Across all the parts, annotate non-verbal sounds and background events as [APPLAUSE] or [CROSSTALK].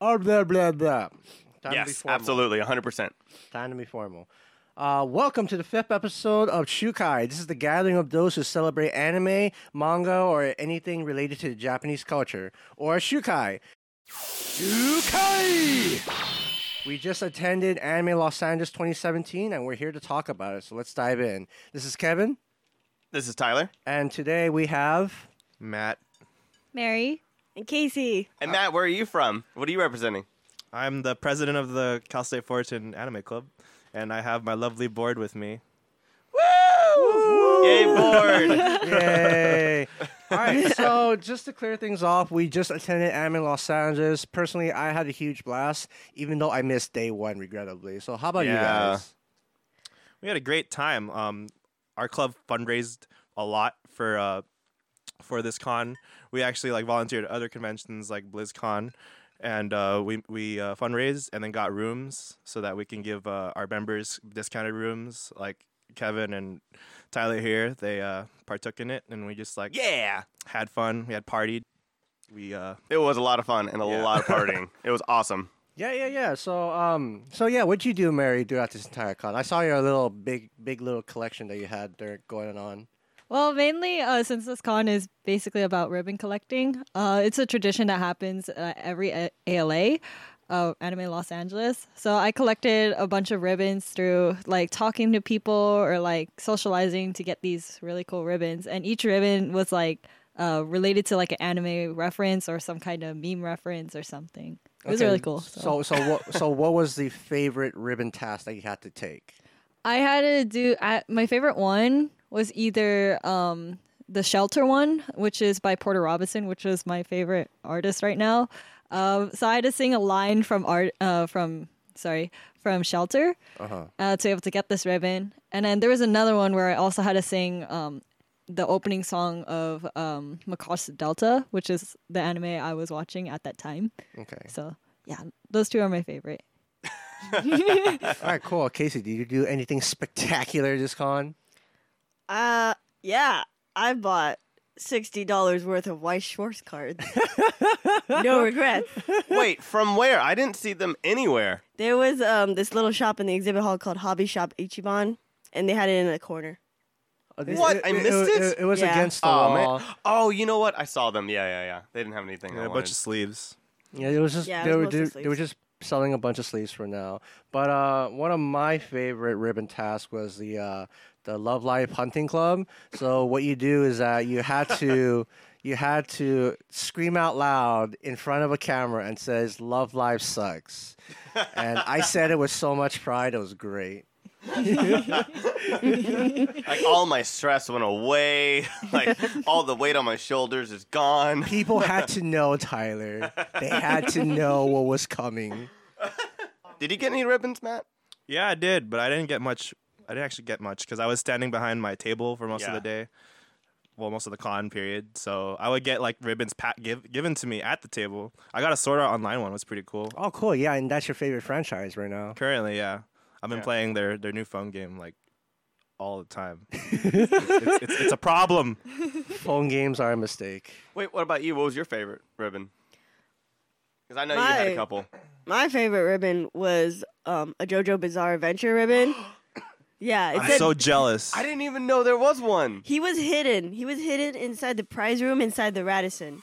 Oh, blah, blah, blah. Time to be yes, formal. absolutely, 100%. Time to be formal. Uh, welcome to the fifth episode of Shukai. This is the gathering of those who celebrate anime, manga, or anything related to the Japanese culture, or Shukai. Shukai! We just attended Anime Los Angeles 2017, and we're here to talk about it. So let's dive in. This is Kevin, This is Tyler. and today we have. Matt. Mary. And Casey. And Matt, where are you from? What are you representing? I'm the president of the Cal State Fullerton Anime Club, and I have my lovely board with me. Woo! Yay, board! [LAUGHS] Yay! [LAUGHS] All right, so [LAUGHS] just to clear things off, we just attended Anime Los Angeles. Personally, I had a huge blast, even though I missed day one, regrettably. So, how about you Yeah. guys? We had a great time. Um, our club fundraised a lot for uh, for this con. We actually like volunteered at other conventions like BlizzCon, and uh, we we uh, fundraised and then got rooms so that we can give uh, our members discounted rooms. Like Kevin and Tyler here, they uh, partook in it, and we just like yeah! had fun. We had partied. We uh, It was a lot of fun and a Yeah. lot of [LAUGHS] partying. it was awesome. Yeah, yeah, yeah. So, um, so yeah, what'd you do, Mary, throughout this entire con? I saw your little big, big little collection that you had there going on. Well, mainly uh, since this con is basically about ribbon collecting, uh, it's a tradition that happens uh, every A- ALA, uh, Anime Los Angeles. So I collected a bunch of ribbons through like talking to people or like socializing to get these really cool ribbons. And each ribbon was like uh, related to like an anime reference or some kind of meme reference or something. It was Okay, really cool. So, so what? So, what was the favorite ribbon task that you had to take? I had to do I, my favorite one was either um, the Shelter one, which is by Porter Robinson, which is my favorite artist right now. Um, so I had to sing a line from art uh, from sorry from Shelter Uh-huh. uh, to be able to get this ribbon, and then there was another one where I also had to sing um, the opening song of um, Delta, which is the anime I was watching at that time. Okay. So yeah, those two are my favorite. [LAUGHS] All right, cool. Casey, did you do anything spectacular this con? Uh, yeah, I bought sixty dollars worth of Weiss Schwarz cards. [LAUGHS] no regrets. Wait, from where? I didn't see them anywhere. There was um this little shop in the exhibit hall called Hobby Shop Ichiban, and they had it in a corner. What? I missed it? It, was Yeah. against the Oh, wall. man. Oh, you know what? I saw them. Yeah, yeah, yeah. They didn't have anything. had I a bunch of sleeves. Yeah, it was just Yeah, it they was were mostly do- they were sleeves. just selling a bunch of sleeves for now. But uh, one of my favorite ribbon tasks was the uh, the Love Live Hunting Club. So what you do is that you had to [LAUGHS] you had to scream out loud in front of a camera and says "Love Live sucks," and I said it with so much pride. It was great. [LAUGHS] like all my stress went away. [LAUGHS] Like all the weight on my shoulders is gone. People had to know, Tyler. They had to know what was coming. Did you get any ribbons, Matt? Yeah, I did, but I didn't get much. I didn't actually get much because I was standing behind my table for most of the day. Well, most of the con period. So I would get like ribbons pat- give, given to me at the table. I got a Sword Art Online one. It was pretty cool. Oh, cool! Yeah, and that's your favorite franchise right now. Currently, yeah. I've been Yeah. playing their, their new phone game like all the time. it's, [LAUGHS] it's, it's, it's a problem. Phone games are a mistake. Wait, what about you? What was your favorite ribbon? Because I know you had a couple. My favorite ribbon was um a JoJo Bizarre Adventure ribbon. [GASPS] [GASPS] Yeah, it I'm said so jealous. I didn't even know there was one. he was hidden. He was hidden inside the prize room inside the Radisson.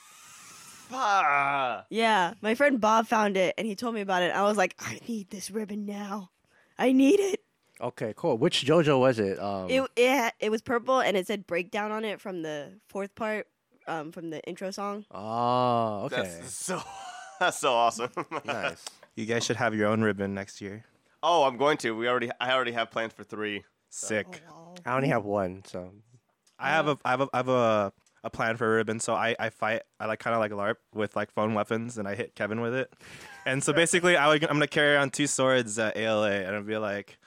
Ah. Yeah, my friend Bob found it and he told me about it. I was like, I need this ribbon now. I need it. Okay, cool. Which JoJo was it? Um, It it ha- it was purple and it said breakdown on it from the fourth part, um, from the intro song. oh, okay. That's so. [LAUGHS] That's so awesome. [LAUGHS] nice. you guys should have your own ribbon next year. Oh, I'm going to. We already. I already have plans for three. Sick. I only have one, so I have a I have a I have a, a plan for a ribbon. So I, I fight I like kind of like LARP with like phone weapons, and I hit Kevin with it. And so [LAUGHS] basically, I would, I'm gonna carry around two swords at ALA, and I'll be like,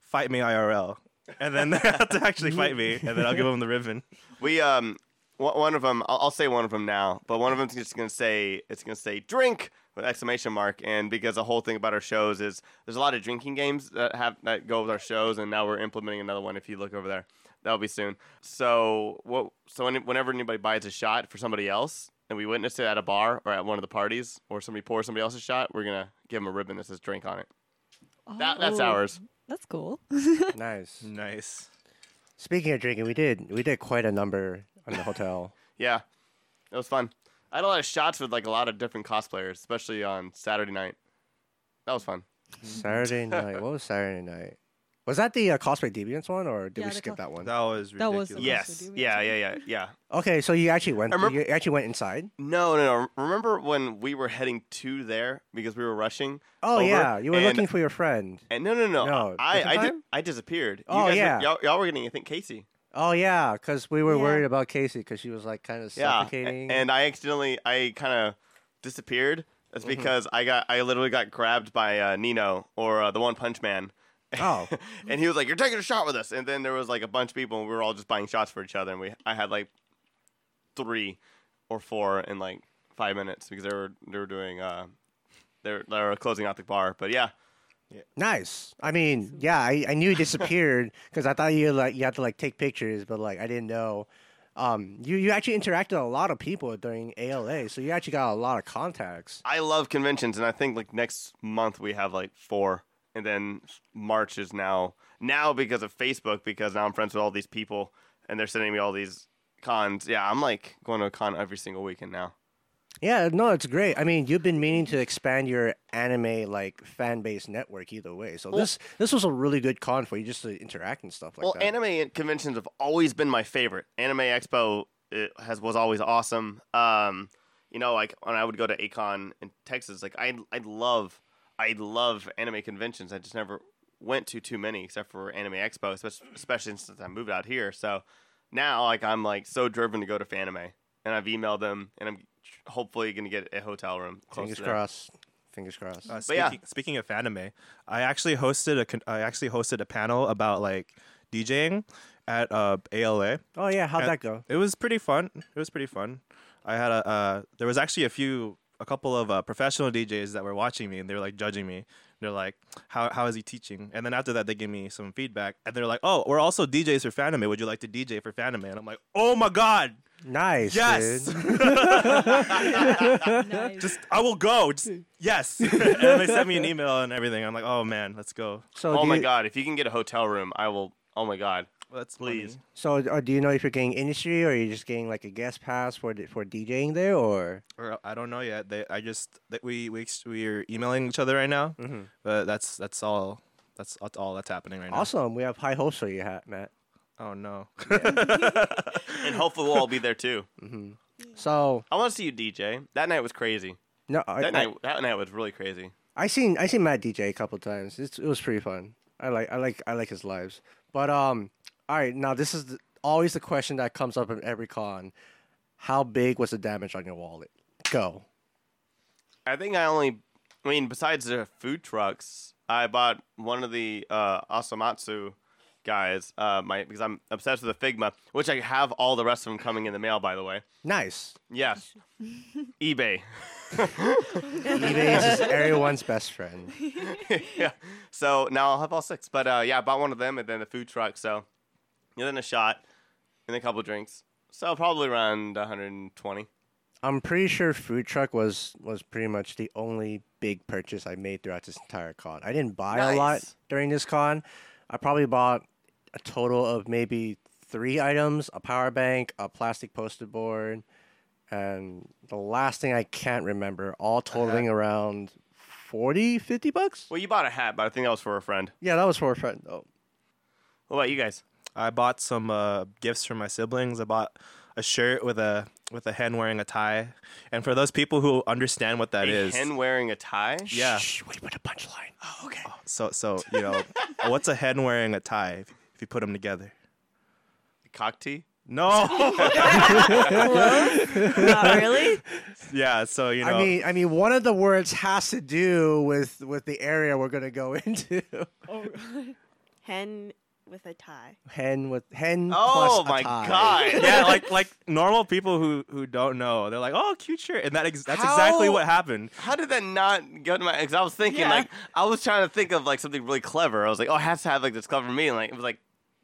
"Fight me IRL," and then [LAUGHS] they have to actually fight me, and then I'll give them the ribbon. We um. One one of them, I'll, I'll say one of them now, but one of them's just gonna say it's gonna say drink with exclamation mark, and because the whole thing about our shows is there's a lot of drinking games that have that go with our shows, and now we're implementing another one. If you look over there, that'll be soon. So what? So when, whenever anybody buys a shot for somebody else, and we witnessed it at a bar or at one of the parties, or somebody pours somebody else's shot, we're gonna give them a ribbon that says drink on it. That, that's Oh, ours. That's cool. [LAUGHS] Nice. Nice. Speaking of drinking, we did we did quite a number in the hotel. [LAUGHS] Yeah, it was fun. I had a lot of shots with like a lot of different cosplayers, especially on Saturday night. That was fun. Saturday [LAUGHS] night. What was Saturday night? Was that the uh, cosplay deviants one, or did Yeah, we the skip cos- that one? That was That was the- Yes. do Yeah, yeah, yeah, yeah. Okay, so you actually went. I remember- you actually went inside. No, no, no. Remember when we were heading to there because we were rushing? Oh over, yeah, you were and- looking for your friend. And no, no, no. No, I, different I, di- time? I disappeared. You Oh, guys were- yeah. y'all, y'all were getting, I think, Casey. Oh yeah, because we were Yeah. worried about Casey because she was like kind of Yeah. a- suffocating. And I accidentally, I kind of disappeared. That's Mm-hmm. because I got, I literally got grabbed by uh, Nino or uh, the One Punch Man. Oh. [LAUGHS] and he was like, "You're taking a shot with us." And then there was like a bunch of people, and we were all just buying shots for each other. And we, I had like three or four in like five minutes because they were, they were doing, uh, they were, they were closing out the bar. But yeah, Nice. I mean, yeah, I, I knew you [LAUGHS] disappeared because I thought you like you had to like take pictures, but like I didn't know. Um, you you actually interacted with a lot of people during ALA, so you actually got a lot of contacts. I love conventions, and I think like next month we have like four, and then March is now now because of Facebook because now I'm friends with all these people, and they're sending me all these cons. Yeah, I'm like going to a con every single weekend now. Yeah, no, it's great. I mean, you've been meaning to expand your anime like fan base network either way. So this this was a really good con for you just to interact and stuff like well, that. Well, anime conventions have always been my favorite. Anime Expo it has was always awesome. Um, you know, like when I would go to A-Kon in Texas, like I I love I love anime conventions. I just never went to too many except for Anime Expo, especially, especially since I moved out here. So now, like I'm like so driven to go to Fanime, and I've emailed them, and I'm hopefully you're gonna get a hotel room Fingers crossed. Fingers crossed. Uh, But yeah. speaking, speaking of anime, I actually hosted a con- I actually hosted a panel about like DJing at uh, ALA. oh yeah, how'd and that go? It was pretty fun. It was pretty fun. I had a uh, there was actually a few a couple of uh, professional DJs that were watching me and they were like judging me. They're like, "How how is he teaching?" And then after that, they give me some feedback and they're like, "Oh, we're also DJs for Fanime. Would you like to DJ for Fanime?" And I'm like, "Oh my god, Nice. yes!" [LAUGHS] [LAUGHS] nice. Just I will go. Just yes. [LAUGHS] and they sent me an email and everything. I'm like, "Oh man, let's go." So Oh my you- god! If you can get a hotel room, I will. Oh my god! Let's Please. So, uh, do you know if you're getting industry or you're just getting like a guest pass for for DJing there, or? Or I don't know yet. They, I just that we we we're emailing each other right now. Mm-hmm. But that's that's all. That's, that's all that's happening right now. Awesome, we have high hopes for you, Hat Matt. Oh no. [LAUGHS] And hopefully we'll all be there too. hmm So, I want to see you DJ. That night was crazy. no, I, That I, night, that night was really crazy. I seen I seen Matt DJ a couple times. It's, it was pretty fun. I like I like I like his lives. But um, all right, now this is the, always the question that comes up in every con: How big was the damage on your wallet? Go. I think I only, I mean, besides the food trucks, I bought one of the uh, Osomatsu guys. Uh, my because I'm obsessed with the Figma, which I have all the rest of them coming in the mail. By the way, Nice. yes, [LAUGHS] eBay. [LAUGHS] eBay is just everyone's best friend. [LAUGHS] yeah. So now I'll have all six. But uh, yeah, I bought one of them and then the food truck. So, and then a shot, and a couple drinks. So probably around 120. I'm pretty sure food truck was was pretty much the only big purchase I made throughout this entire con. I didn't buy a lot during this con. I probably bought a total of maybe three items: a power bank, a plastic poster board, and the last thing I can't remember, all totaling around 40, 50 bucks. Well, you bought a hat, but I think that was for a friend. Yeah, that was for a friend Oh. What about you guys? I bought some uh, gifts for my siblings. I bought a shirt with a with a hen wearing a tie. And for those people who understand what that a is, hen wearing a tie. Yeah. Shh, wait for the punchline. Oh, okay. so so you know, [LAUGHS] what's a hen wearing a tie if, if you put them together? Cock tee. No. [LAUGHS] [LAUGHS] Not really. yeah. So you know. I mean, I mean, one of the words has to do with with the area we're gonna go into. Oh. Hen with a tie. hen with hen. Oh plus a my tie. god. [LAUGHS] yeah, like like normal people who who don't know, they're like, "Oh, cute shirt," and that ex- that's exactly what happened. How did that not go to my? Because I was thinking Yeah. like I was trying to think of like something really clever. I was like, oh, it has to have like this clever meaning. Like it was like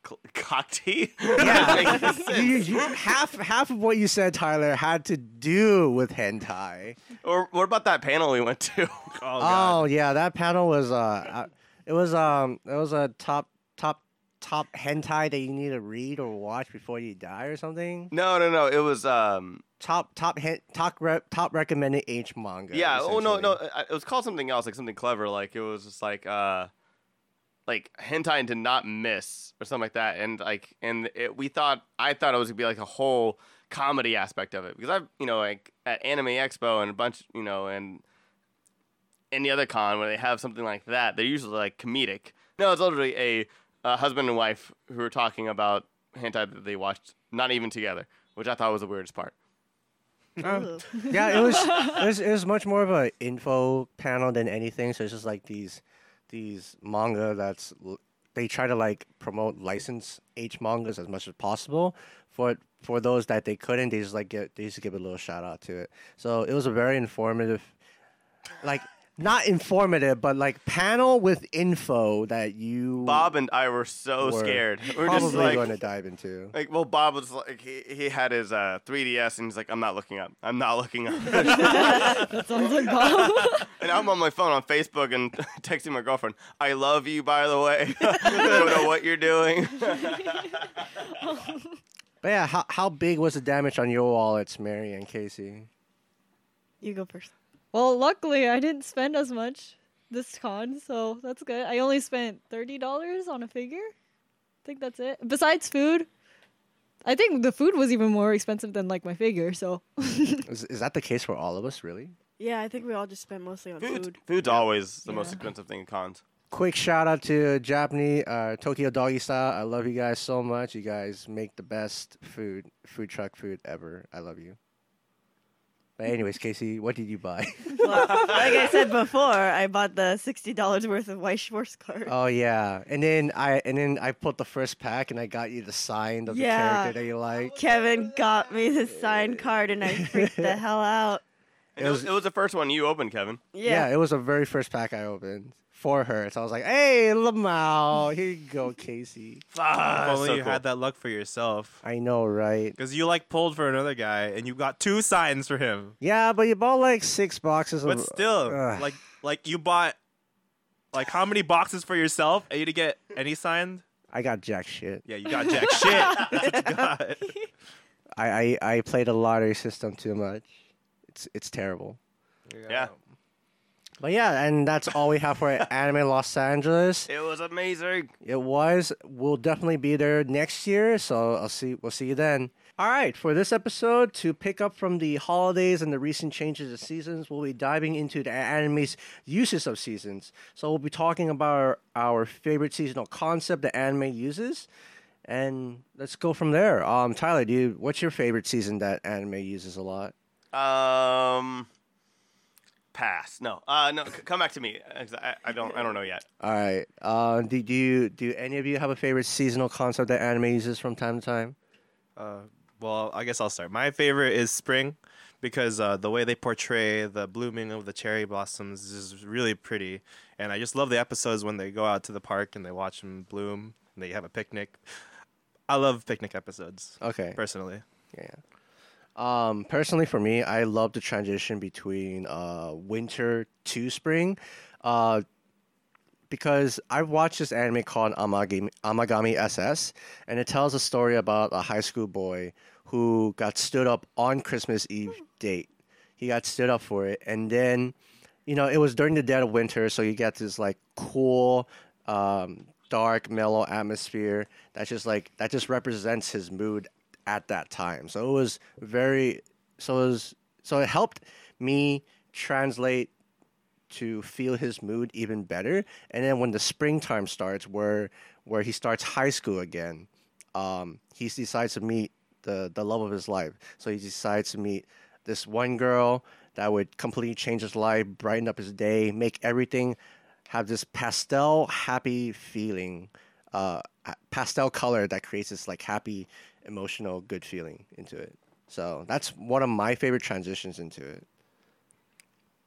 cl- cock tea. [LAUGHS] Yeah, [LAUGHS] you, you, half half of what you said, Tyler, had to do with hentai. or what about that panel we went to? Oh, God. Oh yeah, that panel was uh, uh, it was um, it was a top top hentai that you need to read or watch before you die or something. no, no, no. It was um. Top top top re- top recommended H manga. Yeah. Oh no, no. uh, It was called something else, like something clever. Like it was just like uh, like hentai to not miss or something like that. And like, and it, we thought, I thought it was gonna be like a whole comedy aspect of it because I've, you know, like at Anime Expo and a bunch, you know, and any other con where they have something like that, they're usually like comedic. No, it's literally a, uh husband and wife who were talking about hentai that they watched, not even together, which I thought was the weirdest part. Ooh. [LAUGHS] yeah, it was, it was it was much more of an info panel than anything. So it's just like these these manga that's they try to like promote license H mangas as much as possible. For for those that they couldn't, they just like get they just give a little shout out to it. So it was a very informative, like not informative, but like panel with info that you Bob and I were so were scared. We are probably just like, going to dive into. Like, well, Bob was like, he, he had his uh, 3DS, and he's like, I'm not looking up. I'm not looking up. [LAUGHS] That sounds like Bob. [LAUGHS] and I'm on my phone on Facebook and [LAUGHS] texting my girlfriend, I love you, by the way. I don't know what you're doing. But yeah, how how big was the damage on your wallets, Mary and Casey? You go first. Well, luckily I didn't spend as much this con, so that's good. I only spent thirty dollars on a figure. I think that's it. Besides food, I think the food was even more expensive than like my figure. So [LAUGHS] Is, is that the case for all of us, really? Yeah, I think we all just spent mostly on Food, food. food's always the most expensive thing in cons. Quick shout out to Japanese uh, Tokyo Doggie Style. I love you guys so much. You guys make the best food, food truck food ever. I love you. But anyways, Casey, what did you buy? [LAUGHS] Well, like I said before, I bought the sixty dollars worth of Weiss Schwarz card. oh yeah, and then I and then I put the first pack and I got you the signed of the character that you like. Kevin got me the signed card, and I [LAUGHS] freaked the hell out. It, was, it was the first one you opened, Kevin. Yeah. Yeah, it was the very first pack I opened for her. So I was like, "Hey, Lamau, here you go, Casey." If only so you cool. had that luck for yourself. I know, right? Because you like pulled for another guy and you got two signs for him. Yeah, but you bought like six boxes of. But still, Ugh. like like you bought like how many boxes for yourself Are you didn't get any signed? I got jack shit. Yeah, you got jack shit. [LAUGHS] That's what you got. I, I, I played a lottery system too much. It's it's terrible. Yeah. But yeah, and that's all we have for [LAUGHS] Anime Los Angeles. It was amazing. It was. We'll definitely be there next year, so I'll see. We'll see you then. All right, for this episode, to pick up from the holidays and the recent changes of seasons, we'll be diving into the anime's uses of seasons. So we'll be talking about our, our favorite seasonal concept the anime uses, and let's go from there. Um, Tyler, dude, what's your favorite season that anime uses a lot? Um, pass. No. Uh, no. c- come back to me. I, I don't. I don't know yet. All right. Uh, do, do you do any of you have a favorite seasonal concept that anime uses from time to time? Uh, well, I guess I'll start. My favorite is spring because uh, the way they portray the blooming of the cherry blossoms is really pretty, and I just love the episodes when they go out to the park and they watch them bloom and they have a picnic. I love picnic episodes Okay. personally. Yeah. Um, personally, for me, I love the transition between uh, winter to spring, uh, because I've watched this anime called Amagami, Amagami SS, and it tells a story about a high school boy who got stood up on Christmas Eve date. He got stood up for it, and then, you know, it was during the dead of winter, so you get this like cool, um, dark, mellow atmosphere that just like that just represents his mood at that time. So it was very so it was so it helped me translate to feel his mood even better. And then when the springtime starts where where he starts high school again, um, he decides to meet the the love of his life. So he decides to meet this one girl that would completely change his life, brighten up his day, make everything have this pastel happy feeling, uh, pastel color that creates this like happy, emotional, good feeling into it. So that's one of my favorite transitions into it.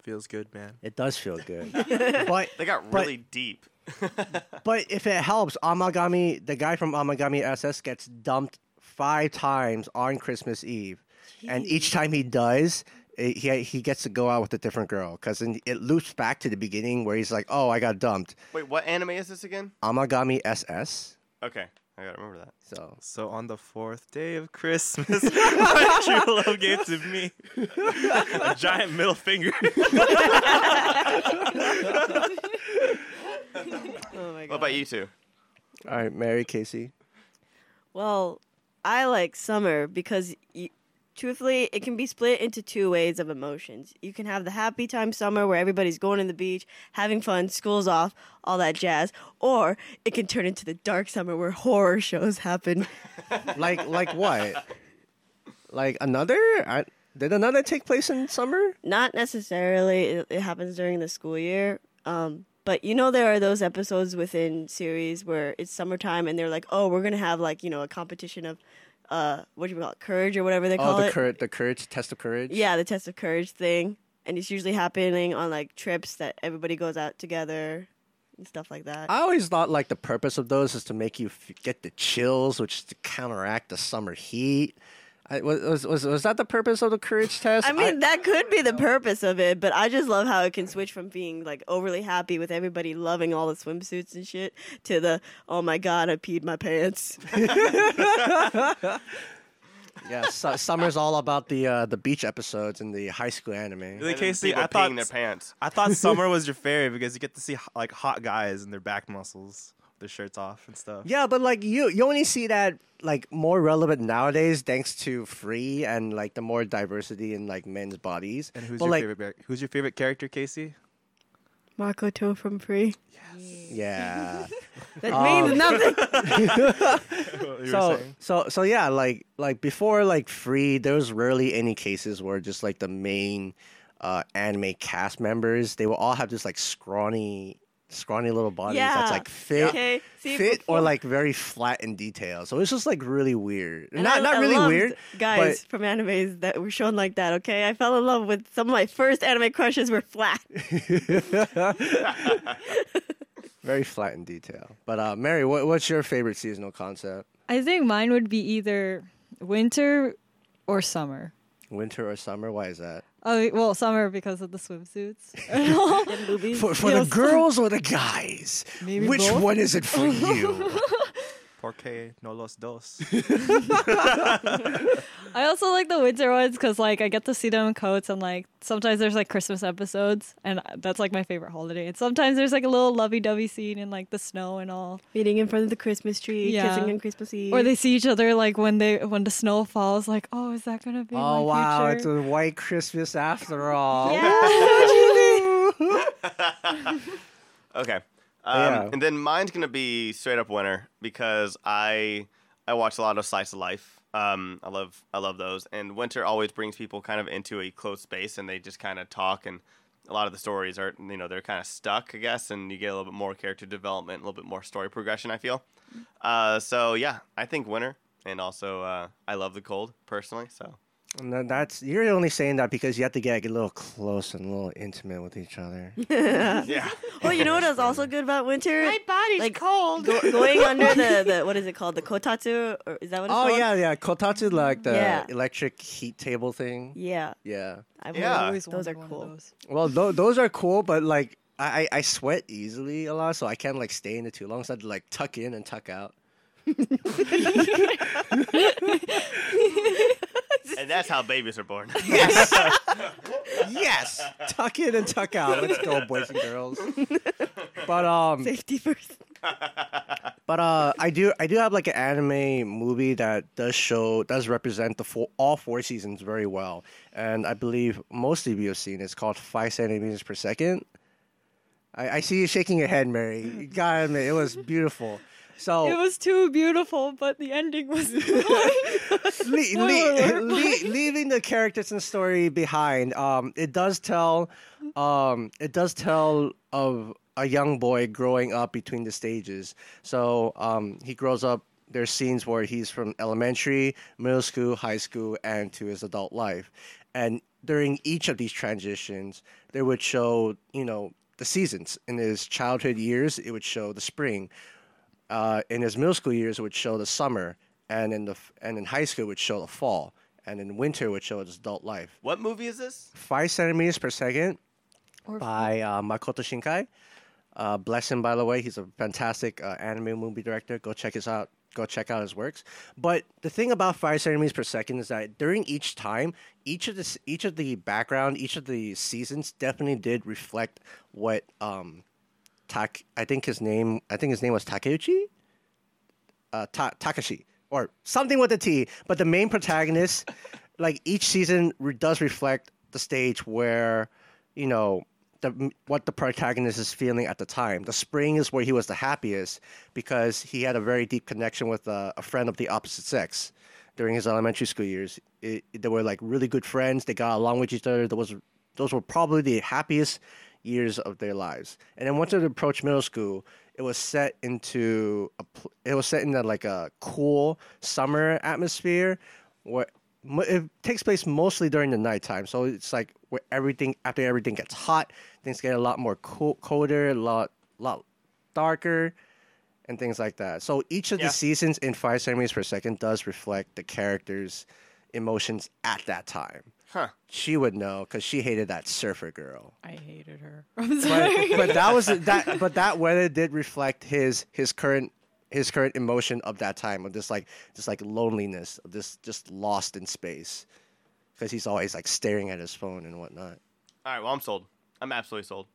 Feels good, man. It does feel good, [LAUGHS] but They got but- really deep. [LAUGHS] But if it helps, Amagami, the guy from Amagami SS, gets dumped five times on Christmas Eve, and each time he does, it, he he gets to go out with a different girl because then it loops back to the beginning where he's like, "Oh, I got dumped." Wait, what anime is this again? Amagami SS. Okay, I gotta remember that. So So on the fourth day of Christmas, [LAUGHS] my true love gave to me a giant middle finger. [LAUGHS] Oh my god. What about you two? all right, Mary Casey. Well, I like summer because, you, truthfully, it can be split into two ways of emotions. You can have the happy time summer where everybody's going to the beach, having fun, school's off, all that jazz, or it can turn into the dark summer where horror shows happen. [LAUGHS] Like like what? like another? I, did another take place in summer? Not necessarily. It, it happens during the school year. Um, but you know there are those episodes within series where it's summertime and they're like, oh, we're gonna have like you know a competition of, uh, what do you call it, courage or whatever they call it. Oh, the it. courage, the courage test of courage. Yeah, the test of courage thing, and it's usually happening on like trips that everybody goes out together and stuff like that. I always thought like the purpose of those is to make you f- get the chills, which is to counteract the summer heat. I, was, was was was that the purpose of the courage test? I mean, that could be the purpose of it, but I just love how it can switch from being like overly happy with everybody loving all the swimsuits and shit to the oh my god, I peed my pants. [LAUGHS] yeah, su- [LAUGHS] summer's all about the uh, the beach episodes and the high school anime. Really, Casey, I thought their pants. I thought [LAUGHS] summer was your favorite because you get to see like hot guys and their back muscles, their shirts off and stuff. Yeah, but like you, you only see that like more relevant nowadays thanks to free and like the more diversity in like men's bodies. And who's But, your like, favorite? Who's your favorite character, Casey? Makoto from Free. Yeah. [LAUGHS] That Um, means nothing. [LAUGHS] What you were so so so yeah, like like before like free, there was rarely any cases where just like the main uh, anime cast members they will all have this like scrawny scrawny little bodies that's like fit Okay, see, fit or like very flat in detail. So it's just like really weird. And not I- not I really loved weird. Guys from animes that were shown like that, okay? I fell in love with some of my first anime crushes were flat. [LAUGHS] [LAUGHS] Very flat in detail. But uh, Mary, what, what's your favorite seasonal concept? I think mine would be either winter or summer. Winter or summer? Why is that? Oh well, summer because of the swimsuits. [LAUGHS] For, for the girls or the guys? Maybe Which both. one is it for [LAUGHS] you? Porque no los dos. [LAUGHS] I also like the winter ones because like I get to see them in coats and like sometimes there's like Christmas episodes and that's like my favorite holiday. And sometimes there's like a little lovey-dovey scene in like the snow and all, Meeting in front of the Christmas tree, Yeah. kissing on Christmas Eve. or they see each other like when they when the snow falls. Like, oh, is that gonna be? oh, my wow. future? It's a white Christmas after all. Yeah. [LAUGHS] [LAUGHS] Okay. Um, Yeah. And then mine's gonna be straight up winter because I I watch a lot of slice of life. Um, I love I love those, and winter always brings people kind of into a closed space, and they just kind of talk, and a lot of the stories are you know they're kind of stuck, I guess, and you get a little bit more character development, a little bit more story progression. I feel. Uh, so yeah, I think winter, and also uh, I love the cold personally. So And then that's you're only saying that because you have to get a little close and a little intimate with each other. [LAUGHS] yeah, Well, you know what is also good about winter? My body's Like- cold. Go- going under the, the what is it called? The kotatsu, or is that what it's oh called? yeah, yeah. Kotatsu like the Yeah. electric heat table thing. Yeah. Yeah. I've Yeah. always those are one of cool. those. Well, th- those are cool, but like I-, I I sweat easily a lot, so I can't like stay in it too long. So I had to like tuck in and tuck out. [LAUGHS] [LAUGHS] [LAUGHS] and that's how babies are born. [LAUGHS] Yes. [LAUGHS] yes. Tuck in and tuck out. Let's go, boys and girls. But um, Safety first. but uh, I do I do have like an anime movie that does show does represent the four, all four seasons very well, and I believe most of you have seen. it. It's called Five Centimeters Per Second. I, I see you shaking your head, Mary. You it was beautiful. So It was too beautiful, but the ending was. le- le- le- leaving the characters and story behind, um, it does tell, um, it does tell of a young boy growing up between the stages. So um, he grows up. There's scenes where he's from elementary, middle school, high school, and to his adult life. and during each of these transitions, they would show you know the seasons. In his childhood years, it would show the spring. Uh, in his middle school years, it would show the summer, and in the and in high school, it would show the fall, and in winter, it would show his adult life. What movie is this? Five centimeters per second Or by uh, Makoto Shinkai. Uh, bless him, by the way. He's a fantastic uh, anime movie director. Go check his out. Go check out his works. But the thing about five centimeters per second is that during each time, each of the each of the background, each of the seasons definitely did reflect what um, Tak. I think his name. I think his name was Takeuchi. Uh, Ta- Takashi or something with a T. But the main protagonist, [LAUGHS] like each season, re- does reflect the stage where, you know, the what the protagonist is feeling at the time. The spring is where he was the happiest because he had a very deep connection with a, a friend of the opposite sex during his elementary school years. It, they were like really good friends. They got along with each other. There was those were probably the happiest years of their lives. And then once it approached middle school, it was set into a, it was set in a, like a cool summer atmosphere where it takes place mostly during the nighttime. So it's like where everything after everything gets hot, things get a lot more cool, colder, a lot lot darker, and things like that. So each of Yeah. the seasons in five centimeters per second does reflect the character's emotions at that time. Huh. She would know because she hated that surfer girl. I hated her. [LAUGHS] I'm sorry. But, but that was that. But that [LAUGHS] weather did reflect his his current his current emotion of that time of this like this like loneliness of this just lost in space because he's always like staring at his phone and whatnot. All right. Well, I'm sold. I'm absolutely sold.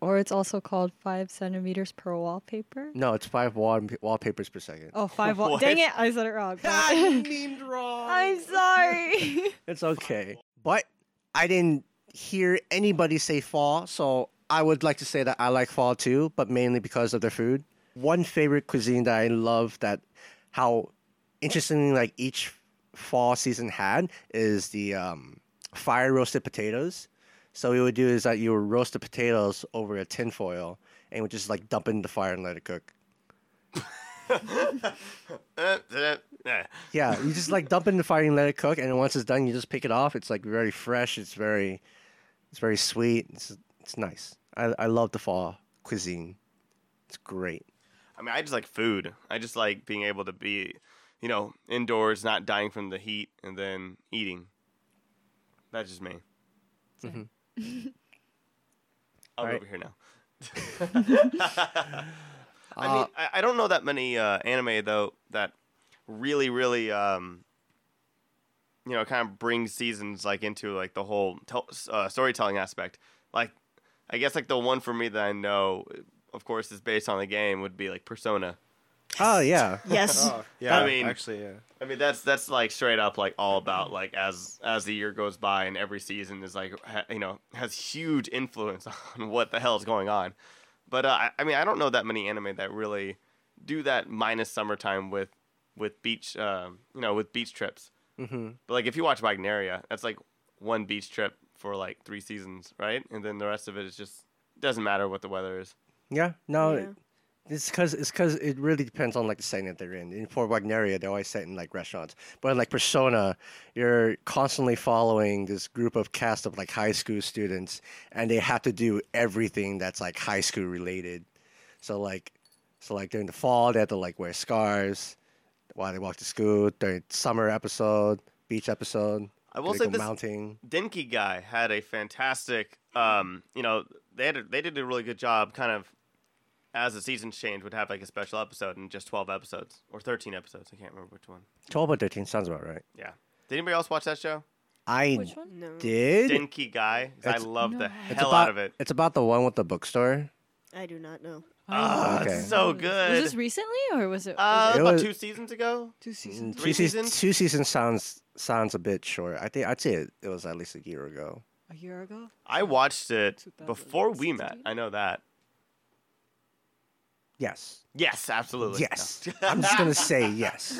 Or it's also called five centimeters per wallpaper. No, it's five wall wallpapers per second. Oh, five wall. [LAUGHS] Dang it! I said it wrong. [LAUGHS] I [LAUGHS] mean wrong. I'm sorry. It's okay. But I didn't hear anybody say fall, so I would like to say that I like fall too, but mainly because of the food. One favorite cuisine that I love that how interestingly like each fall season had is the um, fire roasted potatoes. So what you would do is that you would roast the potatoes over a tin foil and you would just like dump it in the fire and let it cook. Yeah, you just like dump it in the fire and let it cook, and then once it's done, you just pick it off. It's like very fresh. It's very, it's very sweet. It's it's nice. I I love the fall cuisine. It's great. I mean, I just like food. I just like being able to be, you know, indoors, not dying from the heat, and then eating. That's just me. Mhm. I'll go over here now. [LAUGHS] I mean, Uh, I, I don't know that many uh, anime though that really, really, um, you know, kind of brings seasons like into like the whole tel- uh, storytelling aspect. Like, I guess like the one for me that I know, of course, is based on the game would be like Persona. Oh yeah. Yes. [LAUGHS] yeah, I mean- actually, yeah. I mean, that's that's like straight up like all about like as as the year goes by and every season is like ha, you know has huge influence [LAUGHS] on what the hell is going on. But uh, I, I mean, I don't know that many anime that really do that minus summertime with with beach um, you know with beach trips. hmm But like if you watch Wagnaria, that's like one beach trip for like three seasons, right? And then the rest of it is just doesn't matter what the weather is. Yeah. No. Yeah. It's because it's because it really depends on like the setting that they're in. In for Wagnaria, they're always set in like restaurants. But in, like Persona, you're constantly following this group of cast of like high school students, and they have to do everything that's like high school related. So like, so like during the fall, they have to like wear scarves while they walk to school. During summer episode, beach episode, I will say this mounting. Denki-gai had a fantastic, um, you know, they had a, they did a really good job, kind of, as the seasons changed, would have like a special episode in just twelve episodes or thirteen episodes. I can't remember which one. Twelve or thirteen sounds about right. Yeah. Did anybody else watch that show? I Which one? No. did. Denki guy. 'cause I It's- love the No. It's hell about, out of it. It's about the one with the bookstore. I do not know. Ah, Okay. it's so good. Was this recently or was it? uh, was It about was- two seasons ago. two Mm, seasons? Three two seasons. seasons? Two seasons sounds sounds a bit short. I think I'd say it, it was at least a year ago. A year ago? I watched it before we met. I know that. Yes. Yes, absolutely. Yes. No. I'm just gonna say [LAUGHS] yes.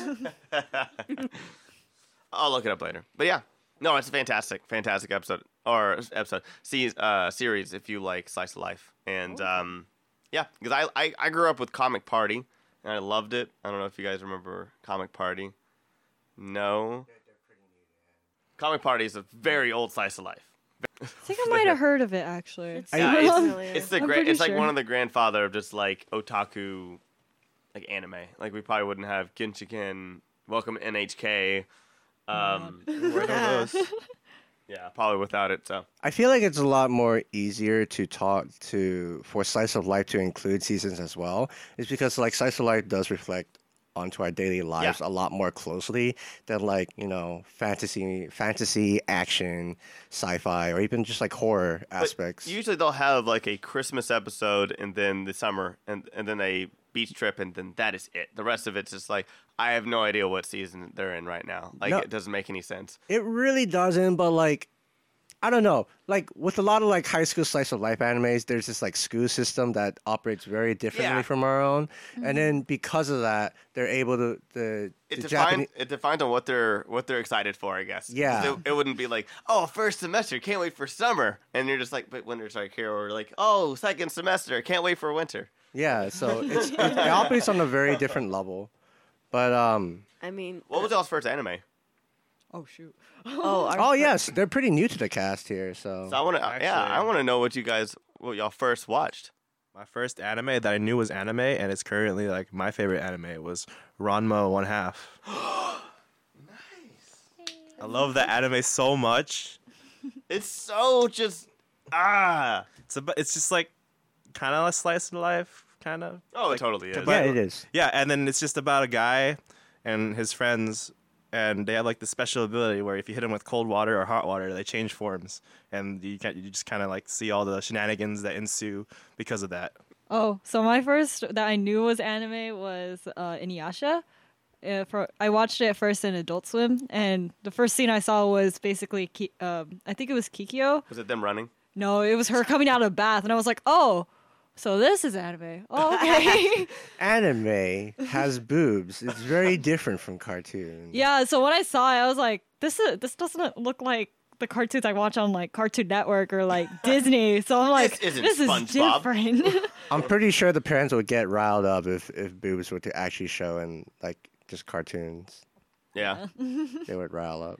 [LAUGHS] I'll look it up later. But yeah, no, it's a fantastic, fantastic episode or episode se- uh, series if you like slice of life. And um, yeah, because I, I I grew up with Comic Party and I loved it. I don't know if you guys remember Comic Party. No. Comic Party is a very old slice of life. I [LAUGHS] think I might have heard of it actually. Yeah, it's, [LAUGHS] it's the I'm grand. It's like sure. one of the grandfather of just like otaku, like anime. Like we probably wouldn't have Genshiken, Welcome to NHK. Um, [LAUGHS] Where are those? yeah, probably without it. So I feel like it's a lot more easier to talk to for slice of life to include seasons as well. It's because like slice of life does reflect onto our daily lives a lot more closely than like you know fantasy, fantasy, action, sci-fi, or even just like horror But aspects. usually they'll have like a Christmas episode and then the summer and and then a beach trip and then that is it. The rest of it's just like I have no idea what season they're in right now. Like No. it doesn't make any sense. It really doesn't, but like I don't know. Like with a lot of like high school slice of life animes, there's this like school system that operates very differently Yeah. from our own, and then because of that, they're able to the, It the defines Japanese. it defines on what they're what they're excited for, I guess. 'Cause Yeah. It, it wouldn't be like, oh, first semester, can't wait for summer, and you're just like, but winter's like here, or like, oh, second semester, can't wait for winter. Yeah, so it's, it, [LAUGHS] it operates on a very different level, but um. I mean, What was y'all's first anime? Oh shoot. oh, our [LAUGHS] Oh yes, they're pretty new to the cast here, so. So I want to, yeah, I want to know what you guys, what y'all first watched. My first anime that I knew was anime, and it's currently like my favorite anime was Ranma One Half. nice. [GASPS] I love that anime so much. [LAUGHS] It's so just ah. It's a, it's just like kind of a slice of life, kind of. Oh, it totally is. yeah, it is. Yeah, and then it's just about a guy and his friends, and they have like the special ability where if you hit them with cold water or hot water, they change forms, and you can you just kind of like see all the shenanigans that ensue because of that. Oh, so my first that I knew was anime was uh, Inuyasha. Uh, for, I watched it first in Adult Swim, and the first scene I saw was basically Ki- um, I think it was Kikyo. Was it them running? No, it was her coming out of a bath, and I was like, oh, so this is anime. Oh, [LAUGHS] okay. Anime has boobs. It's very different from cartoons. yeah. So when I saw it, I was like, this is this doesn't look like the cartoons I watch on like Cartoon Network or like [LAUGHS] Disney. So I'm like, isn't this is SpongeBob." different. [LAUGHS] I'm pretty sure the parents would get riled up if if boobs were to actually show in like just cartoons. Yeah. [LAUGHS] They would rile up.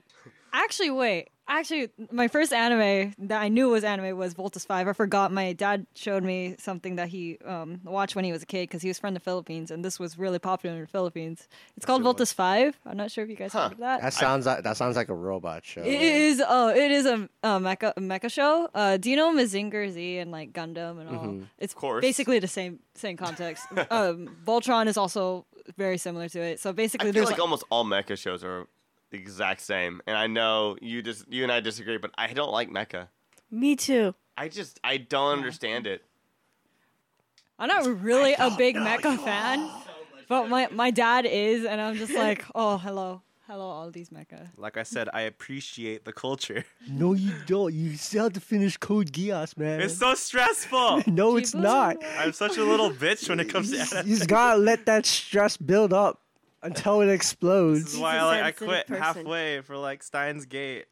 Actually, wait. Actually, my first anime that I knew was anime was Voltes Five. I forgot. My dad showed me something that he um, watched when he was a kid because he was from the Philippines, and this was really popular in the Philippines. It's called. Voltes Five. I'm not sure if you guys Huh. heard of that. That sounds like that sounds like a robot show. It is. Oh, it is a, a mecha a mecha show. Uh, do you know Mazinger Z and like Gundam and all? It's course. basically the same same context. [LAUGHS] um, Voltron is also very similar to it. So basically, I feel there's like almost all mecha shows are the exact same, and I know you just you and I disagree, but I don't like mecha. me too. I just I don't understand it. I'm not really a big mecha [LAUGHS] fan, but my, my dad is, and I'm just like, [LAUGHS] oh, hello. Hello, all these mecha. Like I said, I appreciate the culture. [LAUGHS] No, you don't. You still have to finish Code Geass, man. It's so stressful. [LAUGHS] no, it's not. I'm such a little bitch when it comes to anime. You just gotta let that stress build up until it This explodes. is why He's I, a like, I quit person. halfway for like Steins Gate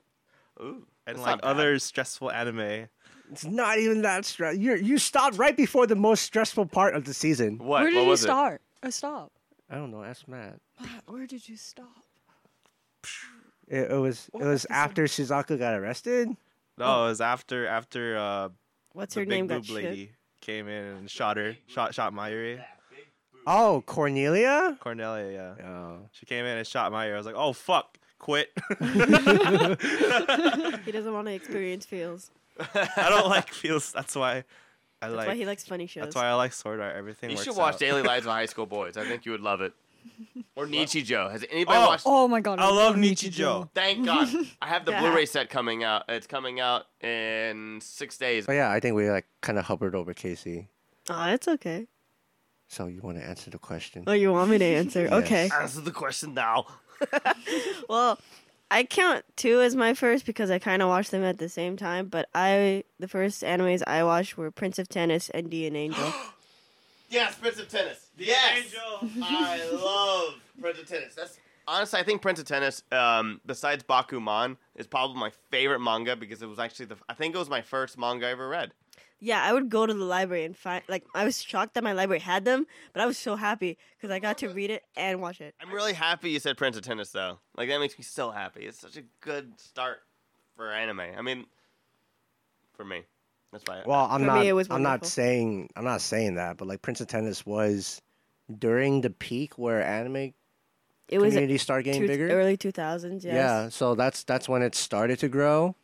Ooh, and that's like other stressful anime. It's not even that stress. You you stopped right before the most stressful part of the season. What? Where did what you was start? Or stop? I don't know. That's mad. Where did you stop? It, it was it was after Suzaku got arrested. No, it was after after uh, What's the her big name boob got lady shit? came in and shot her, shot shot Mayuri. Oh, Cornelia. Cornelia, yeah. Oh. She came in and shot Mayuri. I was like, oh fuck, quit. [LAUGHS] [LAUGHS] He doesn't want to experience feels. I don't like feels. That's why I That's like. why he likes funny shows. that's why I like Sword Art. Everything. You works should watch out. Daily [LAUGHS] Lives of High School Boys. I think you would love it. [LAUGHS] Or Nichijou. Has anybody Oh. watched? Oh my god. I love Nichijou. Thank God. I have the [LAUGHS] Yeah. Blu-ray set coming out. It's coming out in six days. But yeah, I think we like kind of hovered over Casey. Oh, it's okay. So you want to answer the question? Oh, you want me to answer? [LAUGHS] Yes. Okay. Answer the question now. Well, I count two as my first because I kind of watched them at the same time. But I, the first animes I watched were Prince of Tennis and D.N.Angel. [GASPS] Yes, Prince of Tennis. Yes. I love Prince of Tennis. That's honestly, I think Prince of Tennis, um, besides Bakuman, is probably my favorite manga because it was actually the. I think it was my first manga I ever read. Yeah, I would go to the library and find like I was shocked that my library had them, but I was so happy because I got to read it and watch it. I'm really happy you said Prince of Tennis though. Like that makes me so happy. It's such a good start for anime. I mean, for me, that's why. Well, I'm For not. me, it was I'm not saying. I'm not saying that, but like Prince of Tennis was during the peak where anime It was community started getting two, bigger. early 2000s. Yes. Yeah, so that's that's when it started to grow,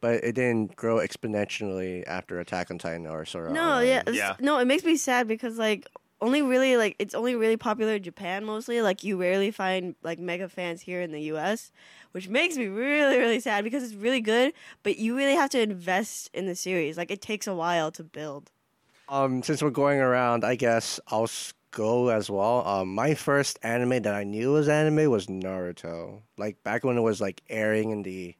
but it didn't grow exponentially after Attack on Titan or Sword Art No, Online. yeah, Yeah. No, it makes me sad because like only really like it's only really popular in Japan mostly. Like you rarely find like mega fans here in the U.S., which makes me really really sad because it's really good, but you really have to invest in the series. Like it takes a while to build. Um, since we're going around, I guess I'll s- go as well. Um, my first anime that I knew was anime was Naruto. Like back when it was like airing in the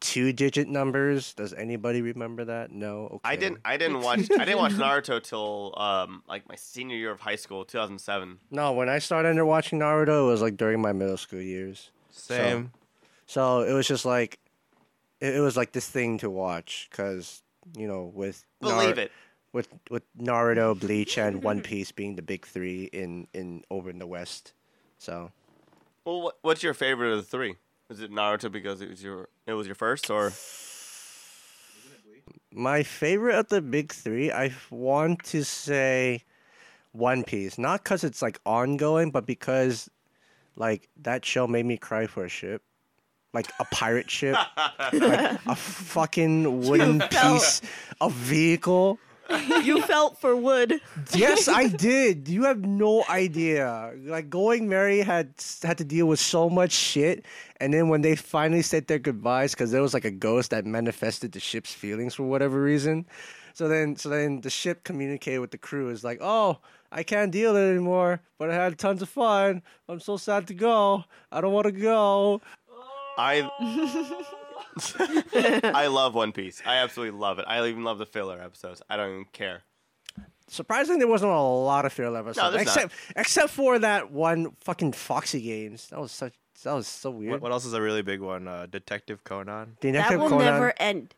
two-digit numbers. Does anybody remember that? No. Okay. I didn't. I didn't [LAUGHS] watch. I didn't watch Naruto till um like my senior year of high school, 2007. No, when I started watching Naruto, it was like during my middle school years. Same. So it was just like, it, it was like this thing to watch because you know with Believe Nar- it. With with Naruto, Bleach, and One [LAUGHS] Piece being the big three in in over in the West. So Well, what, what's your favorite of the three? Is it Naruto because it was your it was your first, or my favorite of the big three, I want to say One Piece, not because it's like ongoing, but because like that show made me cry for a ship. Like a pirate ship, [LAUGHS] like a fucking [LAUGHS] wooden piece of vehicle. You [LAUGHS] felt for wood. Yes, I [LAUGHS] did. You have no idea. Like Going Merry had had to deal with so much shit, and then when they finally said their goodbyes, because there was like a ghost that manifested the ship's feelings for whatever reason. So then, so then the ship communicated with the crew. Is like, oh, I can't deal it anymore, but I had tons of fun. I'm so sad to go. I don't want to go. I [LAUGHS] [LAUGHS] I love One Piece. I absolutely love it. I even love the filler episodes. I don't even care. Surprisingly, there wasn't a lot of filler episodes, there's not. except except for that one fucking Foxy Games. That was such. That was so weird. What, what else is a really big one? Uh, Detective Conan. The That Detective will Conan- never end.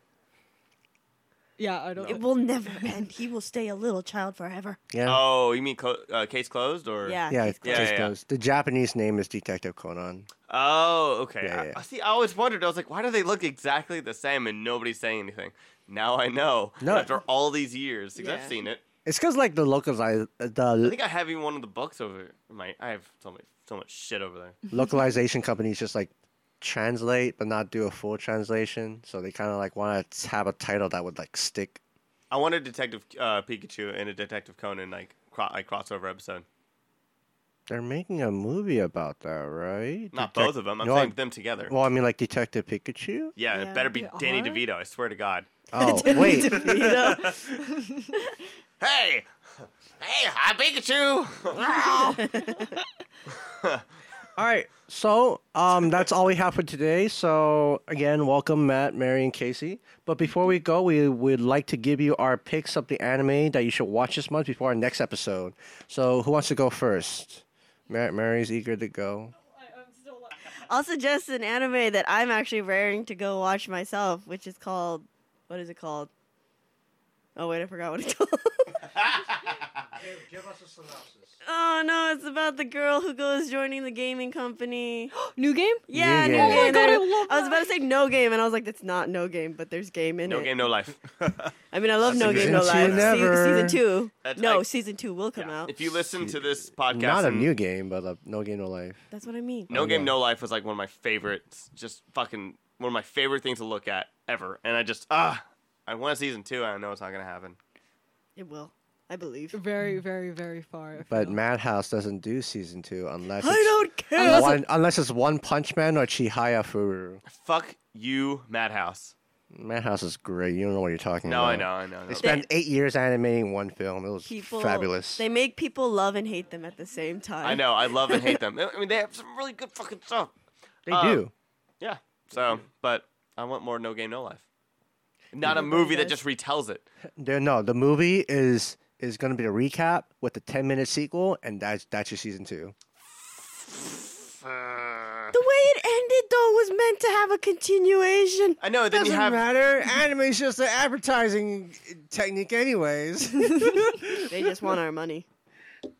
Yeah, I don't. It will never end. He will stay a little child forever. Yeah. Oh, you mean co- uh, case closed or? Yeah. Yeah, he's it close. Yeah, yeah, yeah. goes. The Japanese name is Detective Conan. Oh, okay. Yeah, I- yeah. I, see, I always wondered. I was like, why do they look exactly the same and nobody's saying anything? Now I know. No. After all these years, because I've seen it. It's because like the localize I the think I have even one of the books over my. I have so much, so much shit over there. localization companies just like translate but not do a full translation. So they kind of like want to have a title that would like stick. I want a Detective uh, Pikachu and a Detective Conan like cro- like crossover episode. They're making a movie about that, right? Not Detec- both of them. I'm No, saying I- them together. Well, I mean like Detective Pikachu. yeah, Yeah. it better be They Danny? DeVito. I swear to God. [LAUGHS] Oh wait, [LAUGHS] Hey, hey, hi Pikachu. [LAUGHS] All right. So, um, that's all we have for today. So, again, welcome Matt, Mary, and Casey. But before we go, we would like to give you our picks of the anime that you should watch this month before our next episode. So, who wants to go first? Mar- Mary's eager to go. I'll suggest an anime that I'm actually raring to go watch myself, which is called what is it called? Oh wait, I forgot what it's [LAUGHS] called. Give us a synopsis. Oh no, it's about the girl who goes joining the gaming company. [GASPS] New game? Yeah, New new Game. game. Oh my God, I There- love I was about to say no game, and I was like, that's not no game, but there's game in it. No it. game, no life. [LAUGHS] I mean, I love That's no game, no Season life. two, Se- never. season two. That's no, like- season two will come Yeah. out. If you listen to this podcast, Not a and new game, but a no game, no life. That's what I mean. No Oh, Game yeah. No Life was like one of my favorites. Just fucking one of my favorite things to look at ever. And I just ah, I want a season two. and I know it's not gonna happen. It will. I believe. Very, very, very far. I But feel. Madhouse doesn't do season two unless I it's don't care. one, unless it's One Punch Man or Chihaya Furu. Fuck you, Madhouse. Madhouse is great. You don't know what you're talking No, about. I know, I know. I know. They spent eight years animating one film. It was People, fabulous. They make people love and hate them at the same time. I know. I love and hate [LAUGHS] them. I mean, they have some really good fucking stuff. They Uh, do. Yeah. So, but I want more No Game No Life. Not a Everybody movie that just retells it. There, no, the movie is is going to be a recap with the ten minute sequel, and that's that's your season two. Uh, The way it ended though was was meant to have a continuation. I know. Then you Doesn't have matter. Anime's just an advertising technique, anyways. [LAUGHS] They just want our money.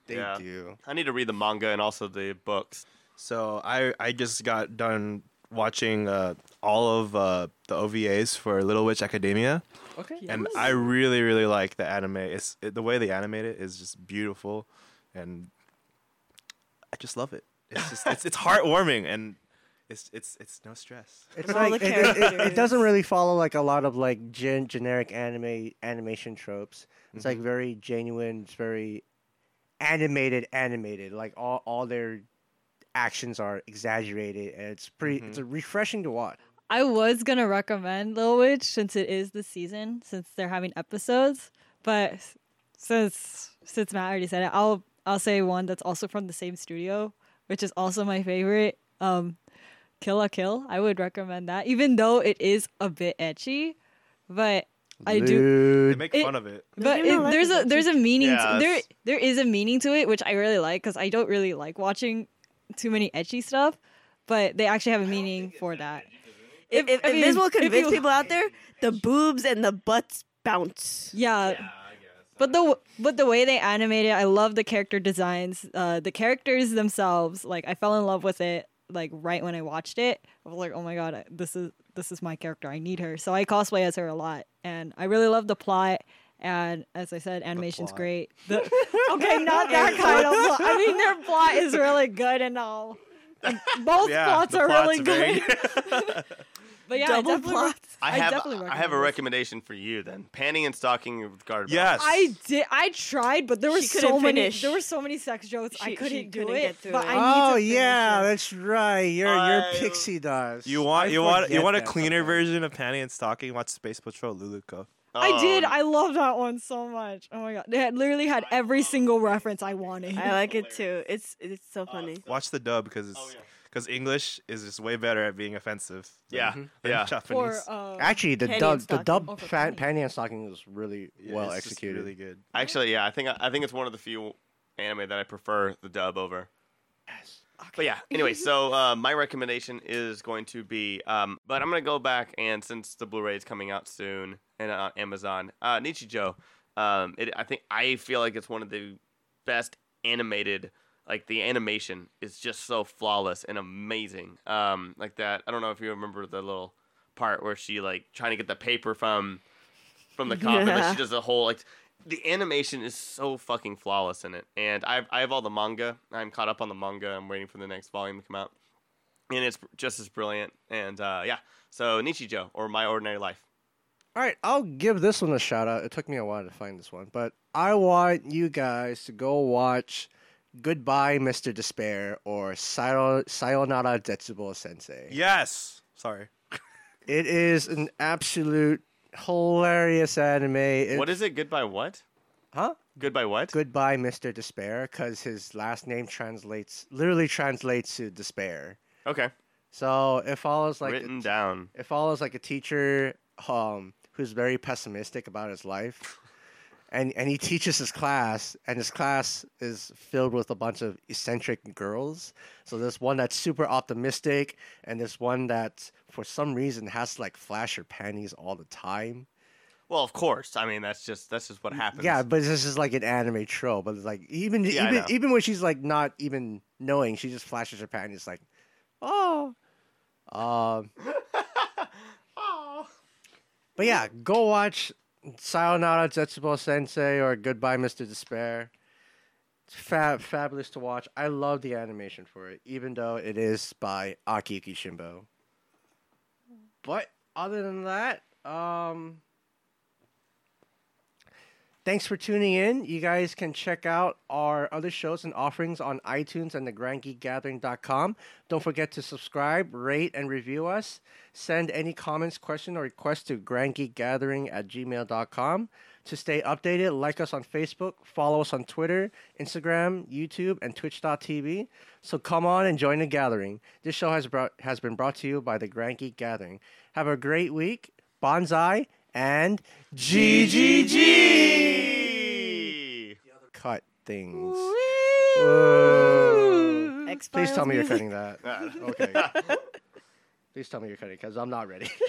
they Yeah. do. I need to read the manga and also the books. So I I just got done watching uh, all of uh, the OVAs for Little Witch Academia, Okay. and I really really like the anime. It's it, the way they animate it is just beautiful, and I just love it. It's just it's, it's [LAUGHS] heartwarming and it's it's it's no stress. It's All like the it, it- it- it doesn't really follow like a lot of like gen- generic anime animation tropes. It's Mm-hmm. like very genuine. It's very animated, animated. Like all all their actions are exaggerated, and it's pretty. It's Mm-hmm. refreshing to watch. I was gonna recommend Little Witch since it is the season, since they're having episodes. But since since Matt already said it, I'll I'll say one that's also from the same studio, which is also my favorite. Um, Kill la Kill. I would recommend that, even though it is a bit ecchi. But I do. They Lewd. make It- fun of it. But it, like there's it, a there's a meaning Yeah, to, there there is a meaning to it which I really like because I don't really like watching too many ecchi stuff, but they actually have a meaning for that. If, if, I if this will convince you- people out there, the boobs and the butts bounce. Yeah. But the but the way they animate it, I love the character designs. Uh, the characters themselves, like I fell in love with it. Like right when I watched it, I was like, "Oh my god, this is this is my character. I need her." So I cosplay as her a lot, and I really love the plot. And as I said, animation's plot. great. [LAUGHS] The- okay, not [LAUGHS] that kind of plot. I mean, their plot is really good and all. And [LAUGHS] Both Yeah, plots are plot's really very- good. But yeah, Double I definitely, plots. I, I have definitely I have a recommendation for you then. Panty and stocking with guard. yes. I did. I tried, but there were She so couldn't many. finish. There were so many sex jokes. I She- couldn't she do couldn't it. get through but it. I need Oh to finish yeah, it. that's right. You're I- you're pixie dust. You want I you want you forget want a that cleaner sometimes. version of Panty and Stocking? Watch Space Patrol Luluco. I did. Um, I love that one so much. Oh my god, they had literally had every single reference I wanted. I like it too. It's it's so funny. Watch the dub because it's Oh, yeah. Because English is just way better at being offensive. than- Yeah, [LAUGHS] than yeah. Japanese. For uh, Actually, the Panty dub and the stocking. dub fa- panty. panty and stocking was really Yeah, well it's just executed. really good. Actually, yeah, I think I think it's one of the few anime that I prefer the dub over. But yeah, anyway, so [LAUGHS] uh, my recommendation is going to be, um, but I'm gonna go back and since the Blu-ray is coming out soon and on Amazon, uh, Nichijou, um, it, I think I feel like it's one of the best animated. Like the animation is just so flawless and amazing. Um, like that. I don't know if you remember the little part where she like trying to get the paper from from the coffin. Like she does the whole like the animation is so fucking flawless in it. And I have, I have all the manga. I'm caught up on the manga. I'm waiting for the next volume to come out. And it's just as brilliant. And uh, yeah, so Nichijou or My Ordinary Life. All right, I'll give this one a shout out. It took me a while to find this one, but I want you guys to go watch Goodbye, Mr. Despair or Sayonara Zetsubo Sensei. Yes. Sorry. [LAUGHS] It is an absolute hilarious anime. It- what is it? Goodbye what? Huh? Goodbye what? Goodbye, Mr. Despair, because his last name translates literally translates to despair. Okay, So it follows like written a, down. it follows like a teacher um who's very pessimistic about his life. And and he teaches his class and his class is filled with a bunch of eccentric girls. So there's one that's super optimistic and there's one that for some reason has to like flash her panties all the time. Well, of course. I mean, that's just that's just what happens. Yeah, but this is like an anime trope. But it's like even Yeah, even even when she's like not even knowing, she just flashes her panties like, oh, um. [LAUGHS] But yeah, go watch Sayonara Zetsubo Sensei or Goodbye Mr. Despair. It's fab fabulous to watch. I love the animation for it, even though it is by Akiyuki Shimbo. But other than that, um, Thanks for tuning in. You guys can check out our other shows and offerings on iTunes and thegrandgeekgathering.com. Don't forget to subscribe, rate, and review us. Send any comments, question, or requests to grandgeekgathering at gmail.com. To stay updated, like us on Facebook, follow us on Twitter, Instagram, YouTube, and Twitch.tv. So come on and join the gathering. This show has, brought, has been brought to you by the Grand Geek Gathering. Have a great week. Bonsai and GGG! Cut things. Whoa. Please tell me you're cutting that. [LAUGHS] Ah, [LAUGHS] okay. Please tell me you're cutting because I'm not ready. [LAUGHS]